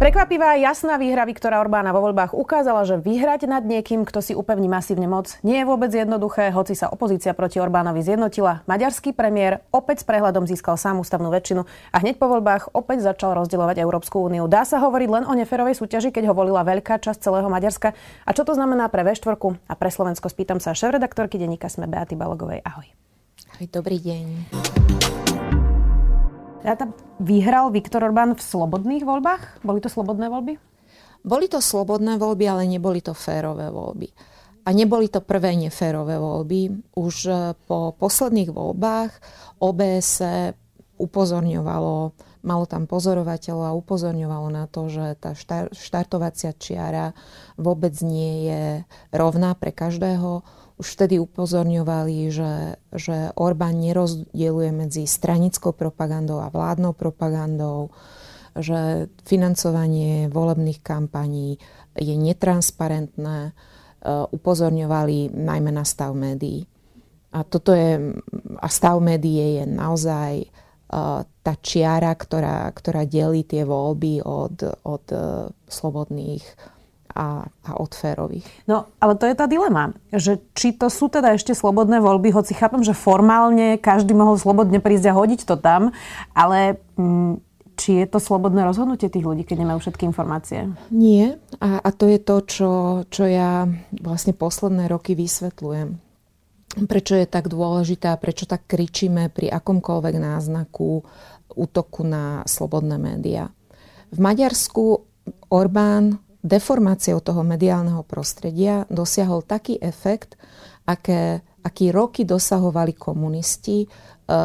Prekvapivá jasná výhra Viktora Orbána vo voľbách ukázala, že vyhrať nad niekým, kto si upevní masívne moc, nie je vôbec jednoduché, hoci sa opozícia proti Orbánovi zjednotila. Maďarský premiér opäť s prehľadom získal sám ústavnú väčšinu a hneď po voľbách opäť začal rozdielovať Európsku úniu. Dá sa hovoriť len o neferovej súťaži, keď ho volila veľká časť celého Maďarska. A čo to znamená pre V4 a pre Slovensko? Spýtam sa šéf-redaktorky denníka Sme Beaty Balogovej. Ahoj. Ahoj, dobrý deň. Ráta vyhral Viktor Orbán v slobodných voľbách? Boli to slobodné voľby? Boli to slobodné voľby, ale neboli to férové voľby. A neboli to prvé neférové voľby. Už e, po posledných voľbách OBS upozorňovalo, malo tam pozorovateľov a upozorňovalo na to, že tá štartovacia čiara vôbec nie je rovná pre každého už vtedy upozorňovali, že, že Orbán nerozdieluje medzi stranickou propagandou a vládnou propagandou, že financovanie volebných kampaní je netransparentné, e, upozorňovali najmä na stav médií. A toto je, a stav médií je naozaj uh, tá čiara, ktorá, ktorá delí tie voľby od, od uh, slobodných a, a od férových. No, ale to je tá dilema, že či to sú teda ešte slobodné voľby, hoci chápem, že formálne každý mohol slobodne prísť a hodiť to tam, ale mm, či je to slobodné rozhodnutie tých ľudí, keď nemajú všetky informácie? Nie. A, a to je to, čo, čo ja vlastne posledné roky vysvetľujem. Prečo je tak dôležité a prečo tak kričíme pri akomkoľvek náznaku útoku na slobodné médiá. V Maďarsku Orbán deformáciou toho mediálneho prostredia dosiahol taký efekt, aké, aký roky dosahovali komunisti e,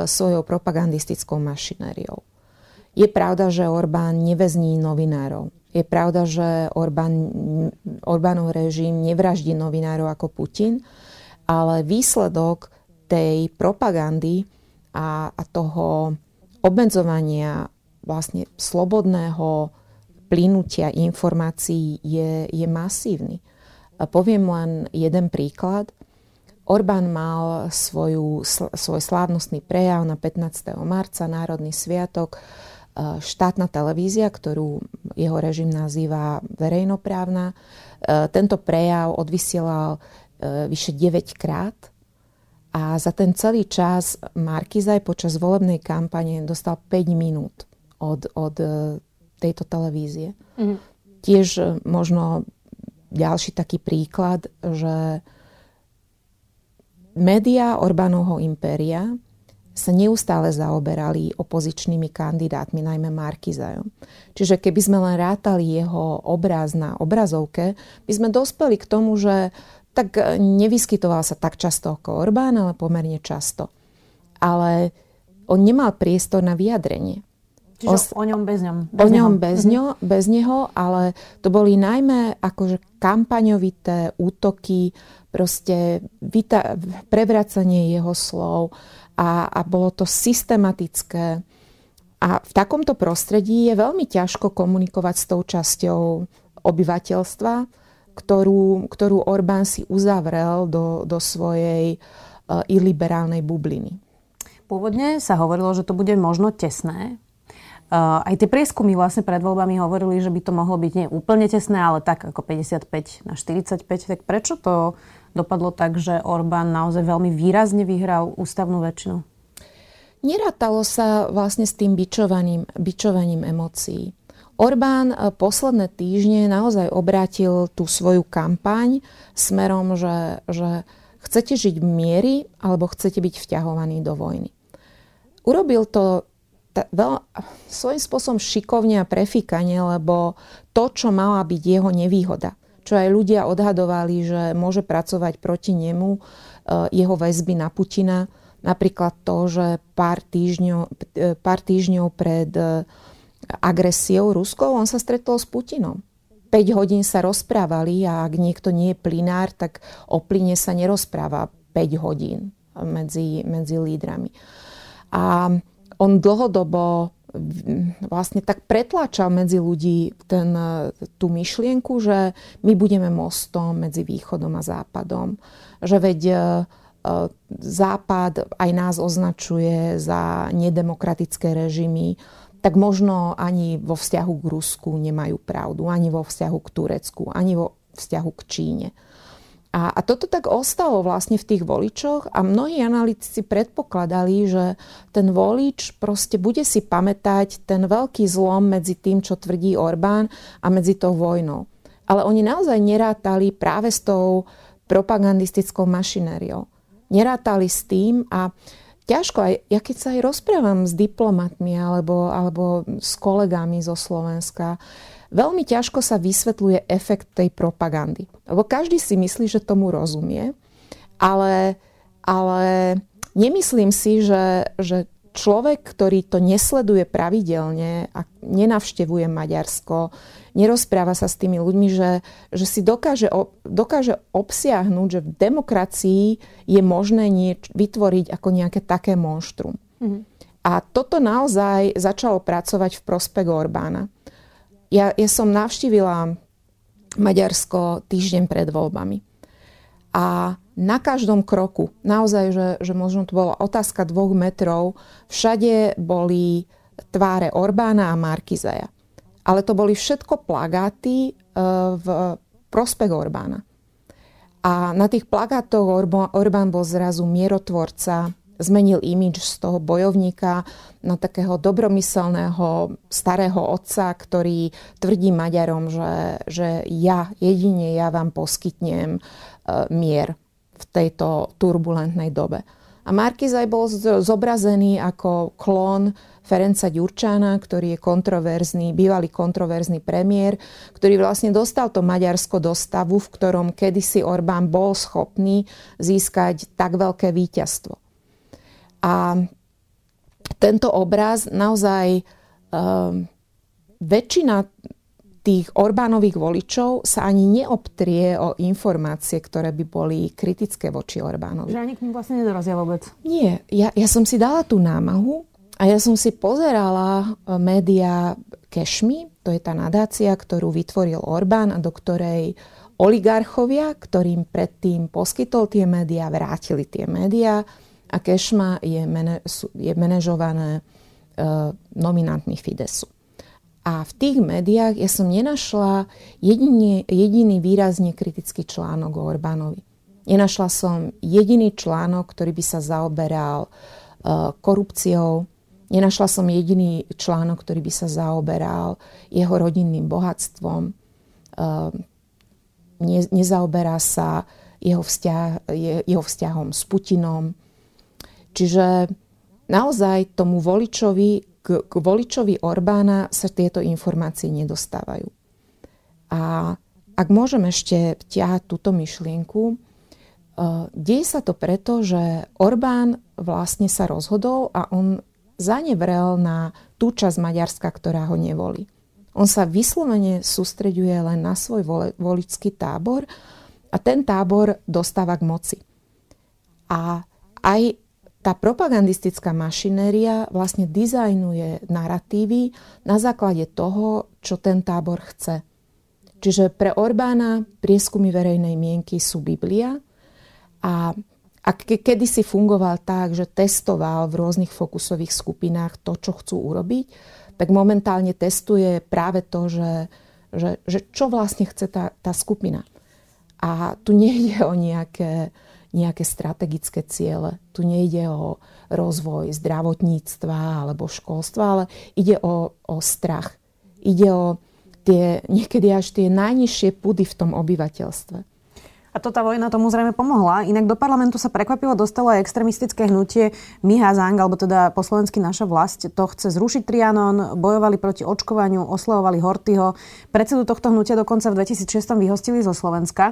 svojou propagandistickou mašinériou. Je pravda, že Orbán nevezní novinárov. Je pravda, že Orbán, Orbánov režim nevraždí novinárov ako Putin, ale výsledok tej propagandy a, a toho obmedzovania vlastne slobodného plynutia informácií je, je masívny. Poviem len jeden príklad. Orbán mal svoju, svoj slávnostný prejav na 15. marca, Národný sviatok, e, štátna televízia, ktorú jeho režim nazýva verejnoprávna. E, tento prejav odvysielal e, vyše 9 krát a za ten celý čas Markizaj počas volebnej kampane dostal 5 minút od, od tejto televízie. Mm. Tiež e, možno ďalší taký príklad, že médiá Orbánovho impéria sa neustále zaoberali opozičnými kandidátmi, najmä Markizajom. Čiže keby sme len rátali jeho obraz na obrazovke, by sme dospeli k tomu, že tak e, nevyskytoval sa tak často ako Orbán, ale pomerne často. Ale on nemal priestor na vyjadrenie. Čiže o, o ňom bez ňom. Bez o ňom bez, mhm. ňo, bez neho, ale to boli najmä akože kampaňovité útoky, proste vyta- prevracanie jeho slov a, a bolo to systematické. A v takomto prostredí je veľmi ťažko komunikovať s tou časťou obyvateľstva, ktorú, ktorú Orbán si uzavrel do, do svojej uh, iliberálnej bubliny. Pôvodne sa hovorilo, že to bude možno tesné, aj tie prieskumy vlastne pred voľbami hovorili, že by to mohlo byť nie úplne tesné, ale tak ako 55 na 45. Tak prečo to dopadlo tak, že Orbán naozaj veľmi výrazne vyhral ústavnú väčšinu? Nerátalo sa vlastne s tým bičovaním, bičovaním emócií. Orbán e, posledné týždne naozaj obrátil tú svoju kampaň smerom, že, že chcete žiť v miery alebo chcete byť vťahovaní do vojny. Urobil to ta, veľ, svojím spôsobom šikovne a prefíkanie, lebo to, čo mala byť jeho nevýhoda, čo aj ľudia odhadovali, že môže pracovať proti nemu, e, jeho väzby na Putina, napríklad to, že pár týždňov, e, pár týždňov pred e, agresiou Ruskou on sa stretol s Putinom. 5 hodín sa rozprávali a ak niekto nie je plinár, tak o plyne sa nerozpráva 5 hodín medzi, medzi lídrami. A on dlhodobo vlastne tak pretláčal medzi ľudí ten, tú myšlienku, že my budeme mostom medzi východom a západom. Že veď e, západ aj nás označuje za nedemokratické režimy, tak možno ani vo vzťahu k Rusku nemajú pravdu, ani vo vzťahu k Turecku, ani vo vzťahu k Číne. A, a toto tak ostalo vlastne v tých voličoch a mnohí analytici predpokladali, že ten volič proste bude si pamätať ten veľký zlom medzi tým, čo tvrdí Orbán a medzi tou vojnou. Ale oni naozaj nerátali práve s tou propagandistickou mašinériou. Nerátali s tým a ťažko, aj, ja keď sa aj rozprávam s diplomatmi alebo, alebo s kolegami zo Slovenska, veľmi ťažko sa vysvetľuje efekt tej propagandy. Lebo každý si myslí, že tomu rozumie, ale, ale nemyslím si, že, že človek, ktorý to nesleduje pravidelne a nenavštevuje Maďarsko, nerozpráva sa s tými ľuďmi, že, že si dokáže, dokáže obsiahnuť, že v demokracii je možné nieč, vytvoriť ako nejaké také monštrum. Mm-hmm. A toto naozaj začalo pracovať v prospech Orbána. Ja, ja som navštívila Maďarsko týždeň pred voľbami. A na každom kroku, naozaj, že, že možno to bola otázka dvoch metrov, všade boli tváre Orbána a Markizeja. Ale to boli všetko plagáty e, v prospech Orbána. A na tých plagátoch Orbán bol zrazu mierotvorca, zmenil imič z toho bojovníka na takého dobromyselného starého otca, ktorý tvrdí Maďarom, že, že ja, jedine ja vám poskytnem e, mier v tejto turbulentnej dobe. A Markizaj bol zobrazený ako klon Ferenca Ďurčána, ktorý je kontroverzný, bývalý kontroverzný premiér, ktorý vlastne dostal to Maďarsko do stavu, v ktorom kedysi Orbán bol schopný získať tak veľké víťazstvo. A tento obraz naozaj um, väčšina tých Orbánových voličov sa ani neobtrie o informácie, ktoré by boli kritické voči Orbánovi. Že ani k ním vlastne nedorazia vôbec. Nie. Ja, ja som si dala tú námahu a ja som si pozerala e, média Kešmi, to je tá nadácia, ktorú vytvoril Orbán a do ktorej oligarchovia, ktorým predtým poskytol tie médiá, vrátili tie médiá a Kešma je, mene, je manažované e, nominantmi Fidesu. A v tých médiách ja som nenašla jediný, jediný výrazne kritický článok o Orbánovi. Nenašla som jediný článok, ktorý by sa zaoberal uh, korupciou. Nenašla som jediný článok, ktorý by sa zaoberal jeho rodinným bohatstvom. Uh, ne, nezaoberá sa jeho, vzťah, je, jeho vzťahom s Putinom. Čiže naozaj tomu voličovi k, k voličovi Orbána sa tieto informácie nedostávajú. A ak môžem ešte vťahať túto myšlienku, uh, deje sa to preto, že Orbán vlastne sa rozhodol a on zanevrel na tú časť Maďarska, ktorá ho nevolí. On sa vyslovene sústreďuje len na svoj voličský tábor a ten tábor dostáva k moci. A aj tá propagandistická mašinéria vlastne dizajnuje narratívy na základe toho, čo ten tábor chce. Čiže pre Orbána prieskumy verejnej mienky sú Biblia a ak kedysi fungoval tak, že testoval v rôznych fokusových skupinách to, čo chcú urobiť, tak momentálne testuje práve to, že, že, že čo vlastne chce tá, tá skupina. A tu nejde o nejaké nejaké strategické ciele. Tu nejde o rozvoj zdravotníctva alebo školstva, ale ide o, o strach. Ide o tie, niekedy až tie najnižšie pudy v tom obyvateľstve. A to tá vojna tomu zrejme pomohla. Inak do parlamentu sa prekvapivo dostalo aj extremistické hnutie Miha Zang, alebo teda po slovensky naša vlast. To chce zrušiť Trianon, bojovali proti očkovaniu, oslavovali Hortyho. Predsedu tohto hnutia dokonca v 2006 vyhostili zo Slovenska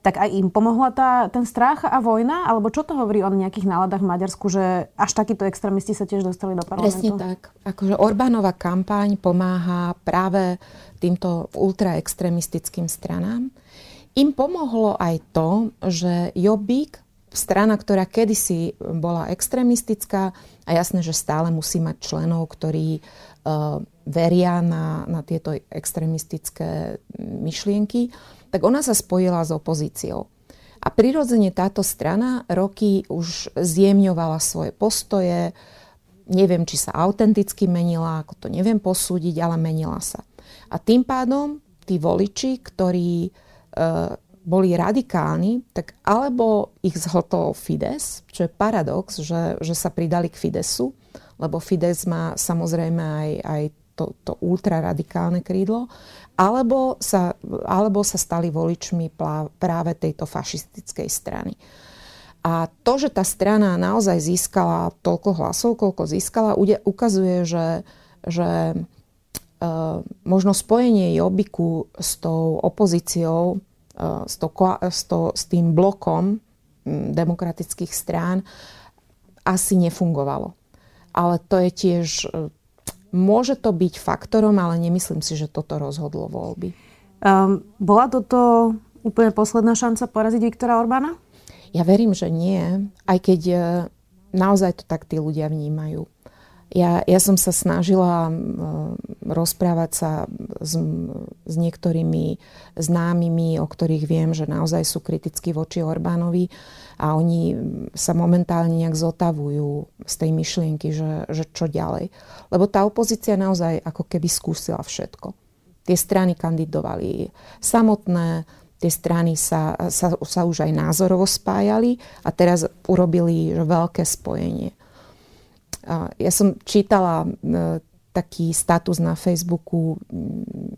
tak aj im pomohla tá, ten strach a vojna? Alebo čo to hovorí o nejakých náladách v Maďarsku, že až takíto extrémisti sa tiež dostali do parlamentu? Presne tak. Akože Orbánova kampaň pomáha práve týmto ultraextremistickým stranám. Im pomohlo aj to, že Jobbik strana, ktorá kedysi bola extrémistická a jasné, že stále musí mať členov, ktorí uh, veria na, na tieto extrémistické myšlienky, tak ona sa spojila s opozíciou. A prirodzene táto strana roky už zjemňovala svoje postoje, neviem, či sa autenticky menila, ako to neviem posúdiť, ale menila sa. A tým pádom tí voliči, ktorí e, boli radikálni, tak alebo ich zhltol Fides, čo je paradox, že, že sa pridali k Fidesu, lebo Fides má samozrejme aj, aj to, to ultraradikálne krídlo, alebo sa, alebo sa stali voličmi práve tejto fašistickej strany. A to, že tá strana naozaj získala toľko hlasov, koľko získala, ukazuje, že, že e, možno spojenie Jobiku s tou opozíciou, e, s, to, s, to, s tým blokom demokratických strán asi nefungovalo. Ale to je tiež Môže to byť faktorom, ale nemyslím si, že toto rozhodlo voľby. Um, bola toto úplne posledná šanca poraziť Viktora Orbána? Ja verím, že nie, aj keď e, naozaj to tak tí ľudia vnímajú. Ja, ja som sa snažila uh, rozprávať sa s, s niektorými známymi, o ktorých viem, že naozaj sú kriticky voči Orbánovi a oni sa momentálne nejak zotavujú z tej myšlienky, že, že čo ďalej. Lebo tá opozícia naozaj ako keby skúsila všetko. Tie strany kandidovali samotné, tie strany sa, sa, sa už aj názorovo spájali a teraz urobili veľké spojenie. Ja som čítala e, taký status na Facebooku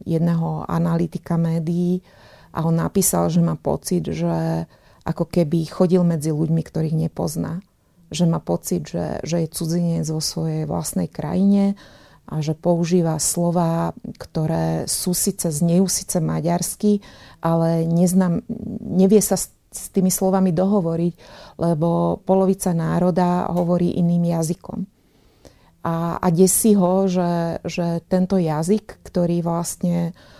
jedného analytika médií a on napísal, že má pocit, že ako keby chodil medzi ľuďmi, ktorých nepozná. Že má pocit, že, že je cudzinec vo svojej vlastnej krajine a že používa slova, ktoré sú síce znejú síce maďarsky, ale neznám, nevie sa s, s tými slovami dohovoriť, lebo polovica národa hovorí iným jazykom. A, a desí ho, že, že tento jazyk, ktorý vlastne uh,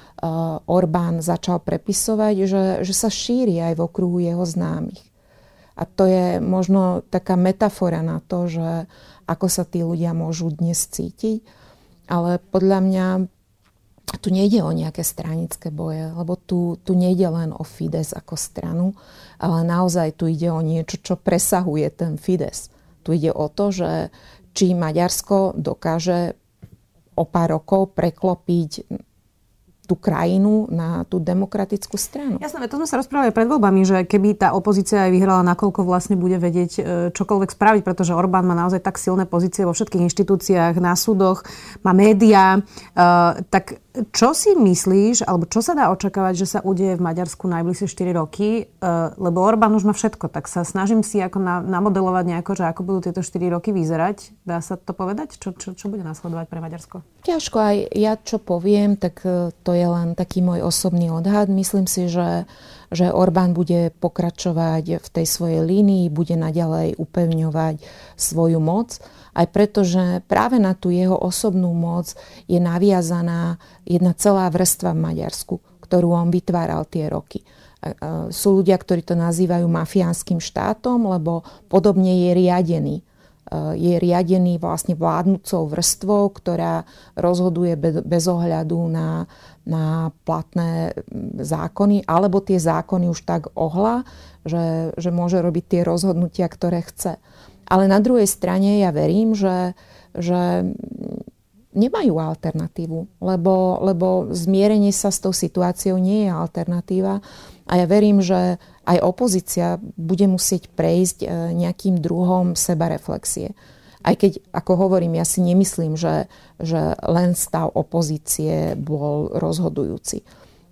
Orbán začal prepisovať, že, že sa šíri aj v okruhu jeho známych. A to je možno taká metafora na to, že ako sa tí ľudia môžu dnes cítiť. Ale podľa mňa tu nejde o nejaké stranické boje, lebo tu, tu nejde len o Fides ako stranu, ale naozaj tu ide o niečo, čo presahuje ten Fides. Tu ide o to, že či Maďarsko dokáže o pár rokov preklopiť tú krajinu na tú demokratickú stranu. Jasné, to sme sa rozprávali pred voľbami, že keby tá opozícia aj vyhrala, nakoľko vlastne bude vedieť e, čokoľvek spraviť, pretože Orbán má naozaj tak silné pozície vo všetkých inštitúciách, na súdoch, má médiá, e, tak čo si myslíš, alebo čo sa dá očakávať, že sa udeje v Maďarsku najbližšie 4 roky? Uh, lebo Orbán už má všetko, tak sa snažím si ako na, namodelovať nejako, že ako budú tieto 4 roky vyzerať. Dá sa to povedať? Čo, čo, čo bude nasledovať pre Maďarsko? Ťažko aj ja, čo poviem, tak e, to je len taký môj osobný odhad. Myslím si, že, že Orbán bude pokračovať v tej svojej línii, bude naďalej upevňovať svoju moc aj preto, že práve na tú jeho osobnú moc je naviazaná jedna celá vrstva v Maďarsku, ktorú on vytváral tie roky. Sú ľudia, ktorí to nazývajú mafiánskym štátom, lebo podobne je riadený. Je riadený vlastne vládnúcou vrstvou, ktorá rozhoduje bez ohľadu na, na platné zákony, alebo tie zákony už tak ohla, že, že môže robiť tie rozhodnutia, ktoré chce. Ale na druhej strane ja verím, že, že nemajú alternatívu, lebo, lebo zmierenie sa s tou situáciou nie je alternatíva. A ja verím, že aj opozícia bude musieť prejsť e, nejakým druhom sebareflexie. Aj keď, ako hovorím, ja si nemyslím, že, že len stav opozície bol rozhodujúci.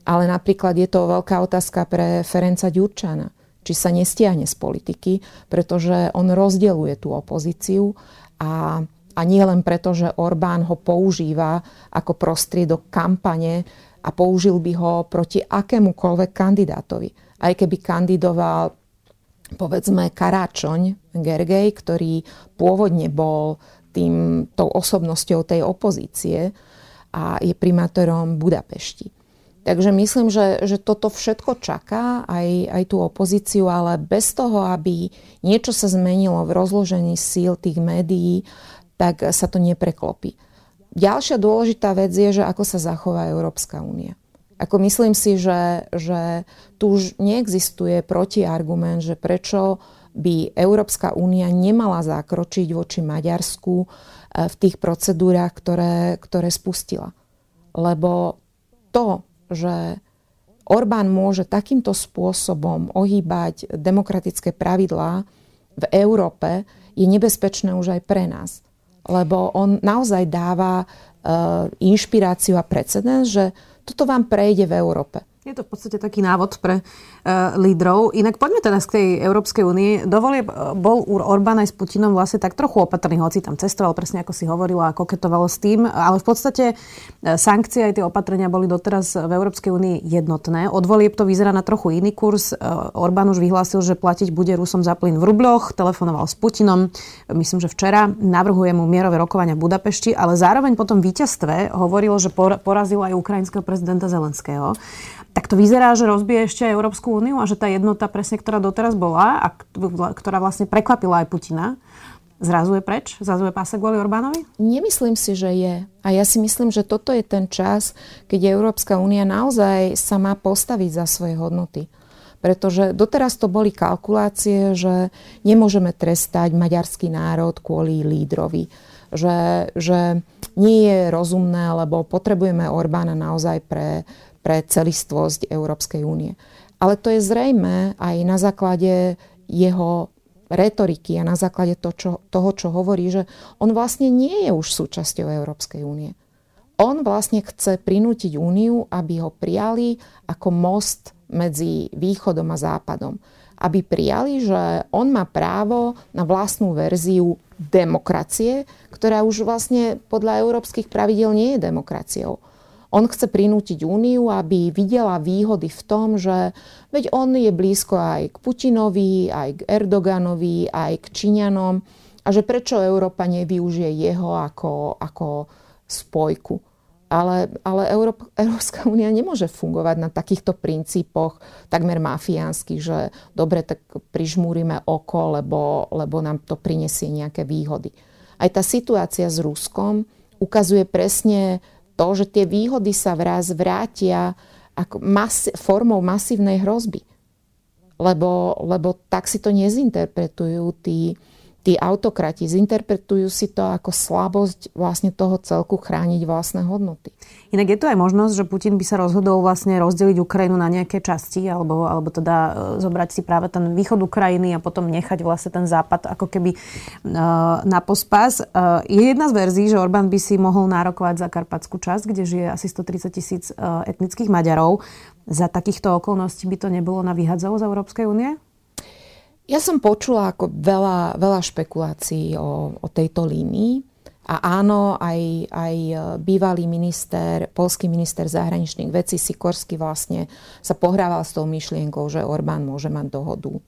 Ale napríklad je to veľká otázka pre Ferenca Ďurčana či sa nestiahne z politiky, pretože on rozdeluje tú opozíciu a, a nie len preto, že Orbán ho používa ako prostriedok kampane a použil by ho proti akémukoľvek kandidátovi. Aj keby kandidoval povedzme Karáčoň Gergej, ktorý pôvodne bol tým, tou osobnosťou tej opozície a je primátorom Budapešti. Takže myslím, že, že toto všetko čaká aj, aj tú opozíciu, ale bez toho, aby niečo sa zmenilo v rozložení síl tých médií, tak sa to nepreklopí. Ďalšia dôležitá vec je, že ako sa zachová Európska únia. Ako myslím si, že, že tu už neexistuje protiargument, že prečo by Európska únia nemala zakročiť voči Maďarsku eh, v tých procedúrach, ktoré, ktoré spustila. Lebo to, že Orbán môže takýmto spôsobom ohýbať demokratické pravidlá v Európe, je nebezpečné už aj pre nás. Lebo on naozaj dáva uh, inšpiráciu a precedens, že toto vám prejde v Európe. Je to v podstate taký návod pre uh, lídrov. Inak poďme teraz k tej Európskej únii. Dovolie e, bol Orbán aj s Putinom vlastne tak trochu opatrný, hoci tam cestoval, presne ako si hovorila a koketovalo s tým. Ale v podstate uh, sankcie aj tie opatrenia boli doteraz v Európskej únii jednotné. Od volieb to vyzerá na trochu iný kurz. Orbán už vyhlásil, že platiť bude Rusom za plyn v rubloch, telefonoval s Putinom, myslím, že včera navrhuje mu mierové rokovania v Budapešti, ale zároveň potom víťazstve hovorilo, že porazil aj ukrajinského prezidenta Zelenského. Tak to vyzerá, že rozbije ešte aj Európsku úniu a že tá jednota presne, ktorá doteraz bola a ktorá vlastne prekvapila aj Putina, zrazu je preč? Zrazu je pásek kvôli Orbánovi? Nemyslím si, že je. A ja si myslím, že toto je ten čas, keď Európska únia naozaj sa má postaviť za svoje hodnoty. Pretože doteraz to boli kalkulácie, že nemôžeme trestať maďarský národ kvôli lídrovi. Že, že nie je rozumné, lebo potrebujeme Orbána naozaj pre pre celistvosť Európskej únie. Ale to je zrejme aj na základe jeho retoriky a na základe to, čo, toho, čo hovorí, že on vlastne nie je už súčasťou Európskej únie. On vlastne chce prinútiť úniu, aby ho prijali ako most medzi východom a západom. Aby prijali, že on má právo na vlastnú verziu demokracie, ktorá už vlastne podľa európskych pravidel nie je demokraciou. On chce prinútiť Úniu, aby videla výhody v tom, že veď on je blízko aj k Putinovi, aj k Erdoganovi, aj k Číňanom a že prečo Európa nevyužije jeho ako, ako spojku. Ale, ale Európa, Európska únia nemôže fungovať na takýchto princípoch takmer mafiánskych, že dobre, tak prižmúrime oko, lebo, lebo nám to prinesie nejaké výhody. Aj tá situácia s Ruskom ukazuje presne to, že tie výhody sa vraz vrátia ako masi- formou masívnej hrozby. Lebo, lebo tak si to nezinterpretujú tí, tí autokrati zinterpretujú si to ako slabosť vlastne toho celku chrániť vlastné hodnoty. Inak je tu aj možnosť, že Putin by sa rozhodol vlastne rozdeliť Ukrajinu na nejaké časti alebo, alebo teda e, zobrať si práve ten východ Ukrajiny a potom nechať vlastne ten západ ako keby uh, na pospas. Uh, je jedna z verzií, že Orbán by si mohol nárokovať za karpatskú časť, kde žije asi 130 tisíc etnických Maďarov. Za takýchto okolností by to nebolo na vyhadzov z Európskej únie? Ja som počula ako veľa, veľa špekulácií o, o tejto línii. A áno, aj, aj bývalý minister, polský minister zahraničných vecí Sikorsky vlastne sa pohrával s tou myšlienkou, že Orbán môže mať dohodu e,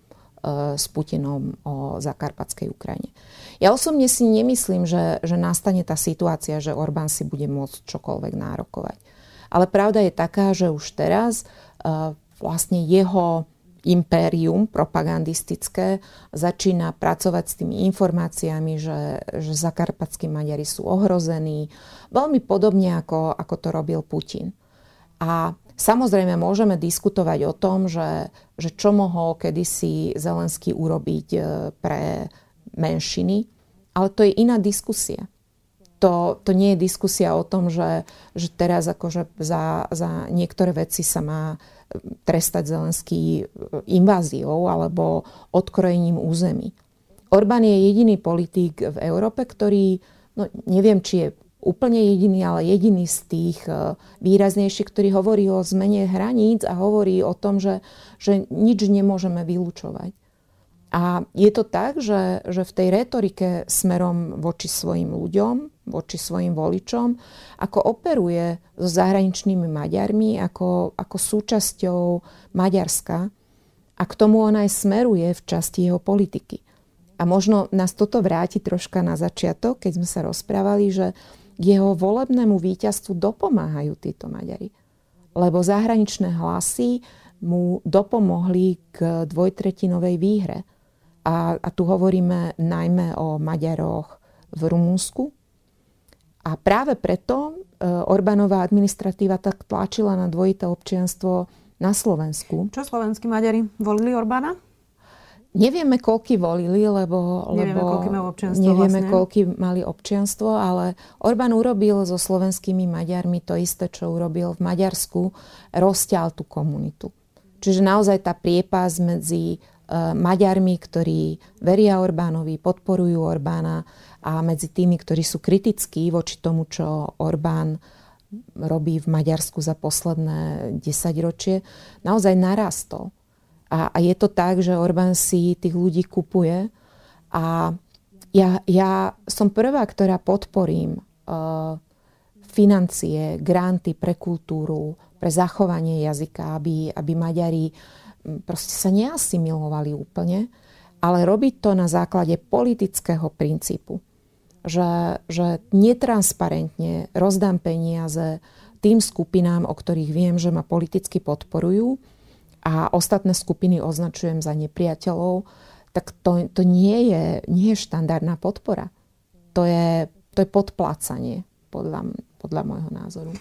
s Putinom o zakarpatskej Ukrajine. Ja osobne si nemyslím, že, že nastane tá situácia, že Orbán si bude môcť čokoľvek nárokovať. Ale pravda je taká, že už teraz e, vlastne jeho impérium propagandistické začína pracovať s tými informáciami, že, že zakarpatskí Maďari sú ohrození, veľmi podobne ako, ako to robil Putin. A samozrejme môžeme diskutovať o tom, že, že čo mohol kedysi Zelenský urobiť e, pre menšiny, ale to je iná diskusia. To, to nie je diskusia o tom, že, že teraz akože za, za niektoré veci sa má trestať Zelenský inváziou alebo odkrojením území. Orbán je jediný politik v Európe, ktorý, no neviem, či je úplne jediný, ale jediný z tých e, výraznejších, ktorý hovorí o zmene hraníc a hovorí o tom, že, že nič nemôžeme vylúčovať. A je to tak, že, že v tej retorike smerom voči svojim ľuďom, voči svojim voličom, ako operuje so zahraničnými Maďarmi ako, ako súčasťou Maďarska a k tomu on aj smeruje v časti jeho politiky. A možno nás toto vráti troška na začiatok, keď sme sa rozprávali, že jeho volebnému víťazstvu dopomáhajú títo Maďari. lebo zahraničné hlasy mu dopomohli k dvojtretinovej výhre. A, a tu hovoríme najmä o Maďaroch v Rumunsku. A práve preto e, Orbánová administratíva tak tlačila na dvojité občianstvo na Slovensku. Čo slovenskí Maďari volili Orbána? Nevieme, koľky volili, lebo, nevieme, lebo koľky mali občianstvo, nevieme, vlastne. koľky mali občianstvo, ale Orbán urobil so slovenskými Maďarmi to isté, čo urobil v Maďarsku, rozťal tú komunitu. Čiže naozaj tá priepas medzi Maďarmi, ktorí veria Orbánovi, podporujú Orbána a medzi tými, ktorí sú kritickí voči tomu, čo Orbán robí v Maďarsku za posledné desaťročie, naozaj narastol. A, a je to tak, že Orbán si tých ľudí kupuje a ja, ja som prvá, ktorá podporím uh, financie, granty pre kultúru, pre zachovanie jazyka, aby, aby Maďari proste sa neasimilovali úplne, ale robiť to na základe politického princípu. Že, že netransparentne rozdám peniaze tým skupinám, o ktorých viem, že ma politicky podporujú a ostatné skupiny označujem za nepriateľov, tak to, to nie, je, nie je štandardná podpora. To je, to je podplácanie, podľa, podľa môjho názoru.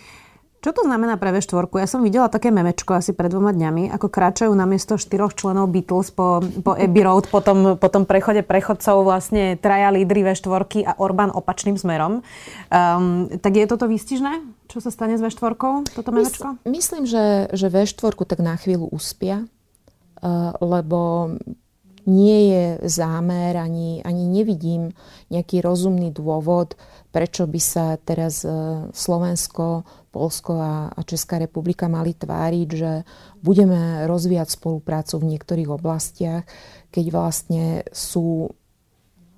Čo to znamená pre V4? Ja som videla také memečko asi pred dvoma dňami, ako kráčajú na miesto štyroch členov Beatles po, po Abbey Road, po tom, po tom prechode prechodcov vlastne traja lídry V4 a Orbán opačným smerom. Um, tak je toto výstižné? Čo sa stane s V4, toto memečko? Myslím, že, že V4 tak na chvíľu uspia, uh, lebo nie je zámer, ani, ani nevidím nejaký rozumný dôvod, prečo by sa teraz e, Slovensko, Polsko a, a Česká republika mali tváriť, že budeme rozvíjať spoluprácu v niektorých oblastiach, keď vlastne sú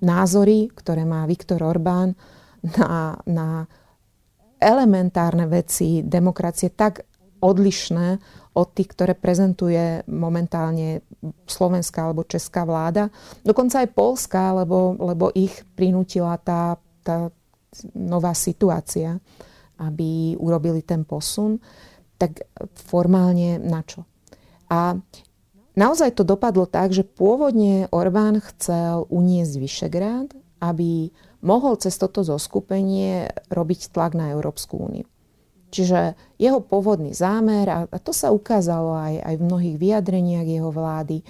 názory, ktoré má Viktor Orbán na, na elementárne veci demokracie tak odlišné od tých, ktoré prezentuje momentálne slovenská alebo česká vláda. Dokonca aj polská, lebo, lebo ich prinútila tá, tá nová situácia, aby urobili ten posun. Tak formálne na čo? A naozaj to dopadlo tak, že pôvodne Orbán chcel uniesť Vyšegrád, aby mohol cez toto zoskupenie robiť tlak na Európsku úniu. Čiže jeho pôvodný zámer, a to sa ukázalo aj, aj v mnohých vyjadreniach jeho vlády,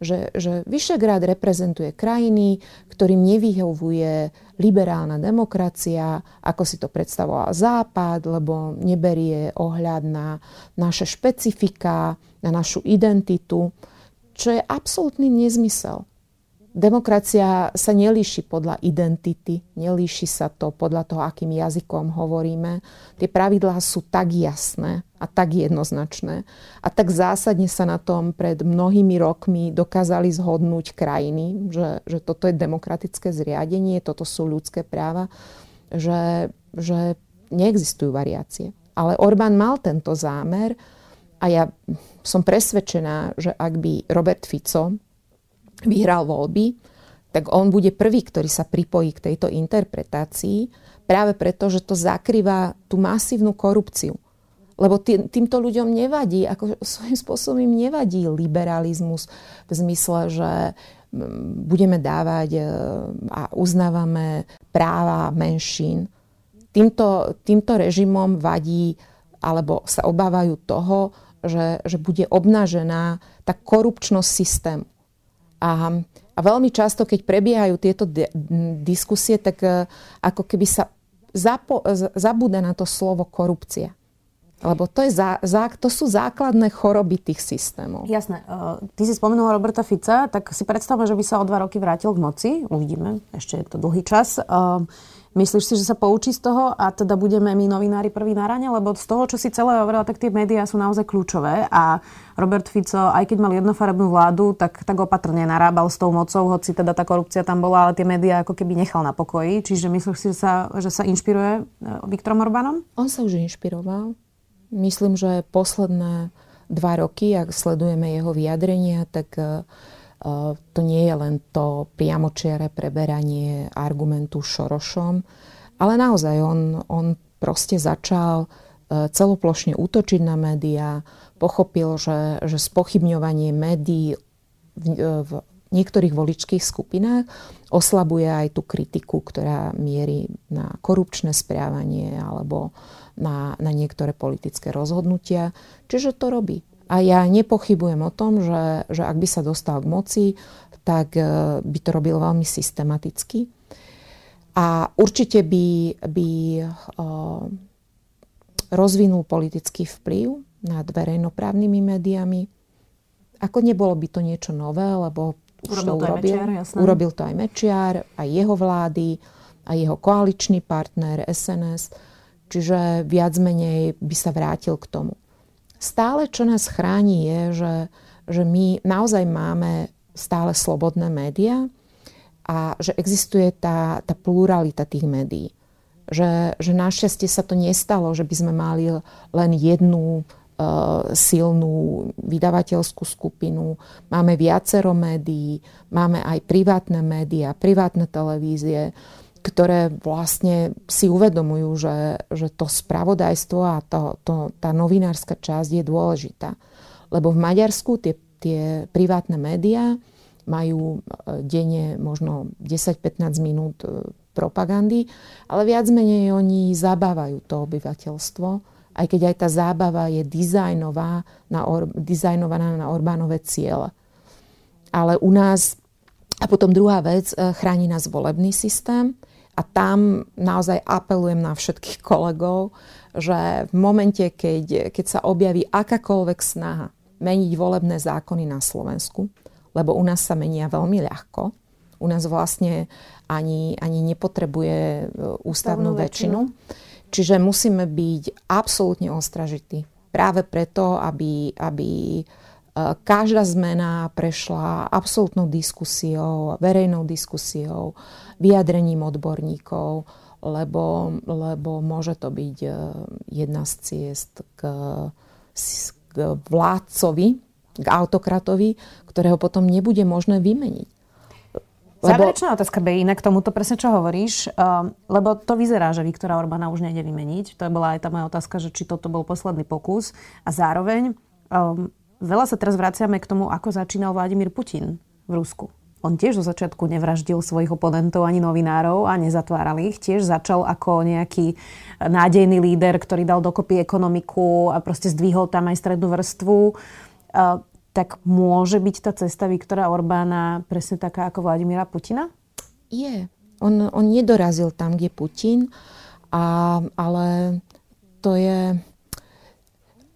že, že Vyšegrad reprezentuje krajiny, ktorým nevyhovuje liberálna demokracia, ako si to predstavoval Západ, lebo neberie ohľad na naše špecifika, na našu identitu, čo je absolútny nezmysel. Demokracia sa nelíši podľa identity, nelíši sa to podľa toho, akým jazykom hovoríme. Tie pravidlá sú tak jasné a tak jednoznačné. A tak zásadne sa na tom pred mnohými rokmi dokázali zhodnúť krajiny, že, že toto je demokratické zriadenie, toto sú ľudské práva, že, že neexistujú variácie. Ale Orbán mal tento zámer a ja som presvedčená, že ak by Robert Fico vyhral voľby, tak on bude prvý, ktorý sa pripojí k tejto interpretácii, práve preto, že to zakrýva tú masívnu korupciu. Lebo tý, týmto ľuďom nevadí, ako svojím spôsobom im nevadí liberalizmus v zmysle, že budeme dávať e, a uznávame práva menšín. Týmto, týmto režimom vadí alebo sa obávajú toho, že, že bude obnažená tá korupčnosť systému. A, a veľmi často, keď prebiehajú tieto de- diskusie, tak e, ako keby sa zapo- zabúda na to slovo korupcia. Lebo to, je zá, zá, to sú základné choroby tých systémov. Jasné. Uh, ty si spomenula Roberta Fica, tak si predstavme, že by sa o dva roky vrátil k moci. Uvidíme, ešte je to dlhý čas. Uh, Myslíš si, že sa poučí z toho a teda budeme my novinári prvý na rane? Lebo z toho, čo si celé hovorila, tak tie médiá sú naozaj kľúčové a Robert Fico, aj keď mal jednofarebnú vládu, tak, tak opatrne narábal s tou mocou, hoci teda tá korupcia tam bola, ale tie médiá ako keby nechal na pokoji. Čiže myslíš si, že sa, že sa inšpiruje e, Viktorom Orbánom? On sa už inšpiroval. Myslím, že posledné dva roky, ak sledujeme jeho vyjadrenia, tak uh, to nie je len to priamočiare preberanie argumentu Šorošom, ale naozaj on, on proste začal celoplošne útočiť na médiá, pochopil, že, že spochybňovanie médií v, v niektorých voličských skupinách oslabuje aj tú kritiku, ktorá mierí na korupčné správanie alebo na, na niektoré politické rozhodnutia. Čiže to robí. A ja nepochybujem o tom, že, že ak by sa dostal k moci, tak e, by to robil veľmi systematicky. A určite by, by uh, rozvinul politický vplyv nad verejnoprávnymi médiami. Ako nebolo by to niečo nové, lebo už urobil to urobil. Mečiar, urobil to aj Mečiar, aj jeho vlády, aj jeho koaličný partner SNS. Čiže viac menej by sa vrátil k tomu. Stále, čo nás chráni, je, že, že my naozaj máme stále slobodné médiá a že existuje tá, tá pluralita tých médií. Že, že našťastie sa to nestalo, že by sme mali len jednu uh, silnú vydavateľskú skupinu. Máme viacero médií, máme aj privátne médiá, privátne televízie, ktoré vlastne si uvedomujú, že, že to spravodajstvo a to, to, tá novinárska časť je dôležitá. Lebo v Maďarsku tie, tie privátne médiá majú e, denne možno 10-15 minút e, propagandy, ale viac menej oni zabávajú to obyvateľstvo aj keď aj tá zábava je dizajnová na Or- dizajnovaná na Orbánové ciele. Ale u nás, a potom druhá vec, e, chráni nás volebný systém a tam naozaj apelujem na všetkých kolegov, že v momente, keď, keď sa objaví akákoľvek snaha meniť volebné zákony na Slovensku, lebo u nás sa menia veľmi ľahko, u nás vlastne ani, ani nepotrebuje e, ústavnú väčšinu. väčšinu Čiže musíme byť absolútne ostražití. Práve preto, aby, aby e, každá zmena prešla absolútnou diskusiou, verejnou diskusiou, vyjadrením odborníkov, lebo, lebo môže to byť e, jedna z ciest k, k vládcovi, k autokratovi, ktorého potom nebude možné vymeniť. Lebo... Záverečná otázka Bejina k tomuto presne, čo hovoríš, uh, lebo to vyzerá, že Viktora Orbána už nejde vymeniť. To bola aj tá moja otázka, že či toto bol posledný pokus. A zároveň um, veľa sa teraz vraciame k tomu, ako začínal Vladimír Putin v Rusku. On tiež zo začiatku nevraždil svojich oponentov ani novinárov a nezatváral ich. Tiež začal ako nejaký nádejný líder, ktorý dal dokopy ekonomiku a proste zdvihol tam aj strednú vrstvu. Uh, tak môže byť tá cesta Viktora Orbána presne taká ako Vladimíra Putina? Je. On, on nedorazil tam, kde Putin, a, ale to je...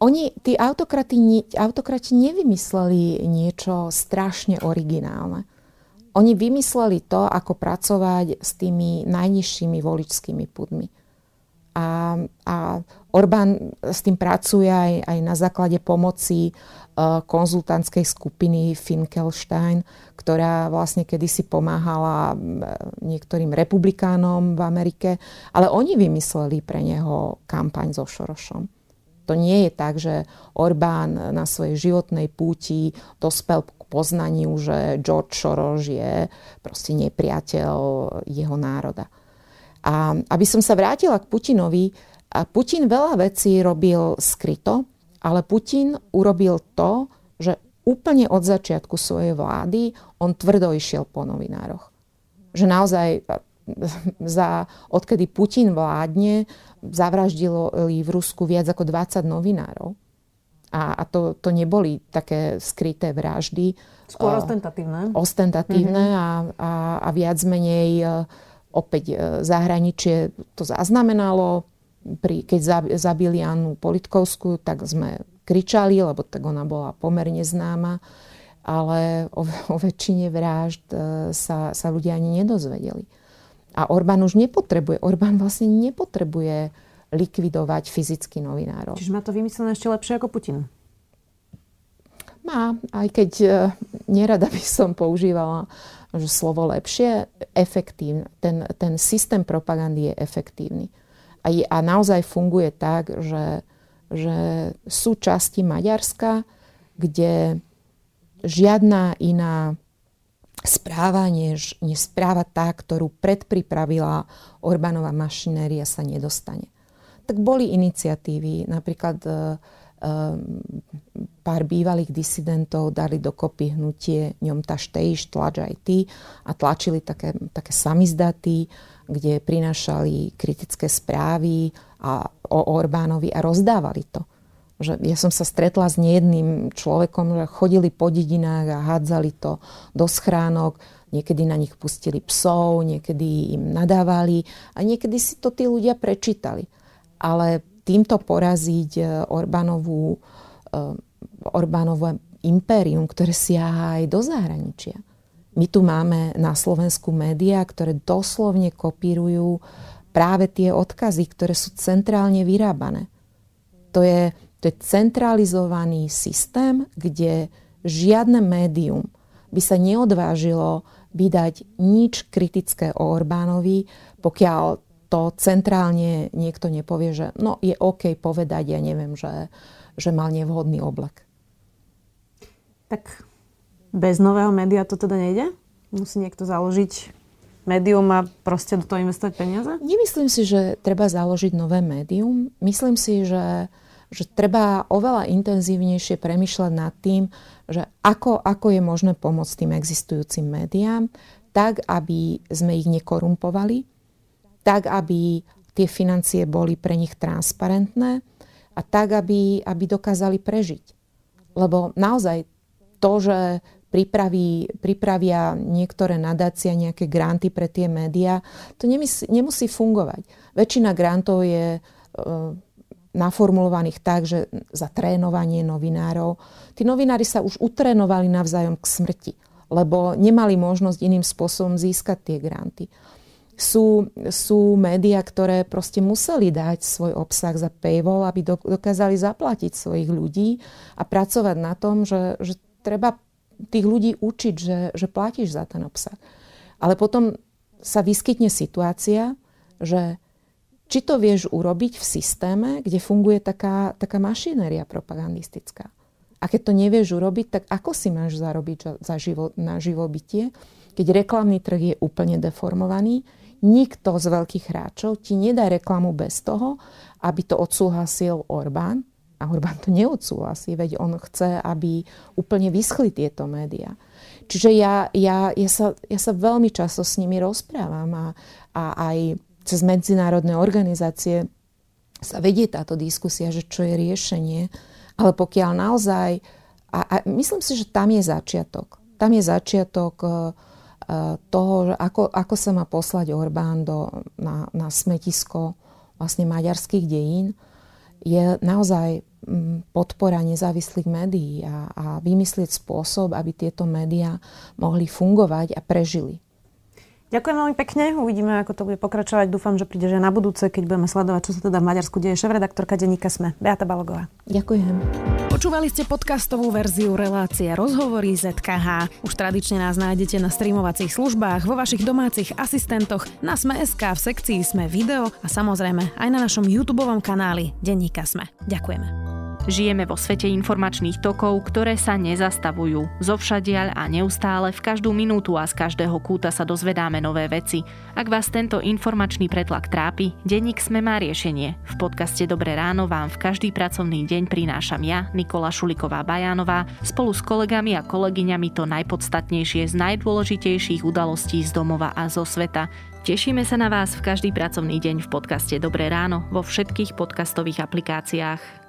Oni, tí autokrati, autokrati nevymysleli niečo strašne originálne. Oni vymysleli to, ako pracovať s tými najnižšími voličskými pudmi. A, a Orbán s tým pracuje aj, aj na základe pomoci Eh, konzultantskej skupiny Finkelstein, ktorá vlastne kedysi pomáhala niektorým republikánom v Amerike, ale oni vymysleli pre neho kampaň so Šorošom. To nie je tak, že Orbán na svojej životnej púti dospel k poznaniu, že George Soros je proste nepriateľ jeho národa. A aby som sa vrátila k Putinovi, a Putin veľa vecí robil skryto, ale Putin urobil to, že úplne od začiatku svojej vlády on tvrdo išiel po novinároch. Že naozaj za, odkedy Putin vládne, zavraždilo v Rusku viac ako 20 novinárov. A, a to, to neboli také skryté vraždy. Skôr ostentatívne. Ostentatívne mm-hmm. a, a, a viac menej e, opäť e, zahraničie to zaznamenalo, pri, keď zabili Annu Politkovskú, tak sme kričali, lebo tak ona bola pomerne známa, ale o, o väčšine vražd e, sa, sa ľudia ani nedozvedeli. A Orbán už nepotrebuje, Orbán vlastne nepotrebuje likvidovať fyzicky novinárov. Čiže má to vymyslené ešte lepšie ako Putin? Má, aj keď e, nerada by som používala že slovo lepšie, efektívne. Ten, ten systém propagandy je efektívny a, je, a naozaj funguje tak, že, že sú časti Maďarska, kde žiadna iná správa, než, než správa tá, ktorú predpripravila Orbánova mašinéria, sa nedostane. Tak boli iniciatívy. Napríklad e, pár bývalých disidentov dali dokopy hnutie ňom taštejš, tlač aj ty a tlačili také, také samizdaty, kde prinášali kritické správy a, o Orbánovi a rozdávali to. Že ja som sa stretla s nejedným človekom, že chodili po dedinách a hádzali to do schránok, niekedy na nich pustili psov, niekedy im nadávali a niekedy si to tí ľudia prečítali. Ale týmto poraziť e, Orbánovú, e, Orbánovo impérium, ktoré siaha aj do zahraničia. My tu máme na Slovensku médiá, ktoré doslovne kopírujú práve tie odkazy, ktoré sú centrálne vyrábané. To je, to je centralizovaný systém, kde žiadne médium by sa neodvážilo vydať nič kritické o Orbánovi, pokiaľ to centrálne niekto nepovie, že no je OK povedať, ja neviem, že, že mal nevhodný oblek. Tak bez nového média to teda nejde? Musí niekto založiť médium a proste do toho investovať peniaze? Nemyslím si, že treba založiť nové médium. Myslím si, že, že treba oveľa intenzívnejšie premyšľať nad tým, že ako, ako je možné pomôcť tým existujúcim médiám, tak, aby sme ich nekorumpovali, tak, aby tie financie boli pre nich transparentné a tak, aby, aby dokázali prežiť. Lebo naozaj to, že pripraví, pripravia niektoré nadácia, nejaké granty pre tie médiá, to nemusí, nemusí fungovať. Väčšina grantov je e, naformulovaných tak, že za trénovanie novinárov. Tí novinári sa už utrénovali navzájom k smrti, lebo nemali možnosť iným spôsobom získať tie granty sú, sú médiá, ktoré proste museli dať svoj obsah za paywall, aby do, dokázali zaplatiť svojich ľudí a pracovať na tom, že, že treba tých ľudí učiť, že, že platíš za ten obsah. Ale potom sa vyskytne situácia, že či to vieš urobiť v systéme, kde funguje taká, taká mašinéria propagandistická. A keď to nevieš urobiť, tak ako si máš zarobiť za, za život, na živobytie, keď reklamný trh je úplne deformovaný, Nikto z veľkých hráčov ti nedá reklamu bez toho, aby to odsúhlasil Orbán. A Orbán to neodsúhlasí, veď on chce, aby úplne vyschli tieto médiá. Čiže ja, ja, ja, sa, ja sa veľmi často s nimi rozprávam a, a aj cez medzinárodné organizácie sa vedie táto diskusia, že čo je riešenie. Ale pokiaľ naozaj... A, a myslím si, že tam je začiatok. Tam je začiatok uh, toho, ako, ako sa má poslať Orbán do, na, na smetisko vlastne maďarských dejín, je naozaj mm, podpora nezávislých médií a, a vymyslieť spôsob, aby tieto médiá mohli fungovať a prežili. Ďakujem veľmi pekne. Uvidíme, ako to bude pokračovať. Dúfam, že príde že na budúce, keď budeme sledovať, čo sa teda v Maďarsku deje. Šéf-redaktorka denníka Sme, Beata Balogová. Ďakujem. Počúvali ste podcastovú verziu relácie Rozhovory ZKH. Už tradične nás nájdete na streamovacích službách, vo vašich domácich asistentoch, na Sme.sk, v sekcii Sme video a samozrejme aj na našom YouTube kanáli Denníka Sme. Ďakujeme. Žijeme vo svete informačných tokov, ktoré sa nezastavujú. Zovšadiaľ a neustále v každú minútu a z každého kúta sa dozvedáme nové veci. Ak vás tento informačný pretlak trápi, denník Sme má riešenie. V podcaste Dobré ráno vám v každý pracovný deň prinášam ja, Nikola Šuliková Bajánová, spolu s kolegami a kolegyňami to najpodstatnejšie z najdôležitejších udalostí z domova a zo sveta. Tešíme sa na vás v každý pracovný deň v podcaste Dobré ráno vo všetkých podcastových aplikáciách.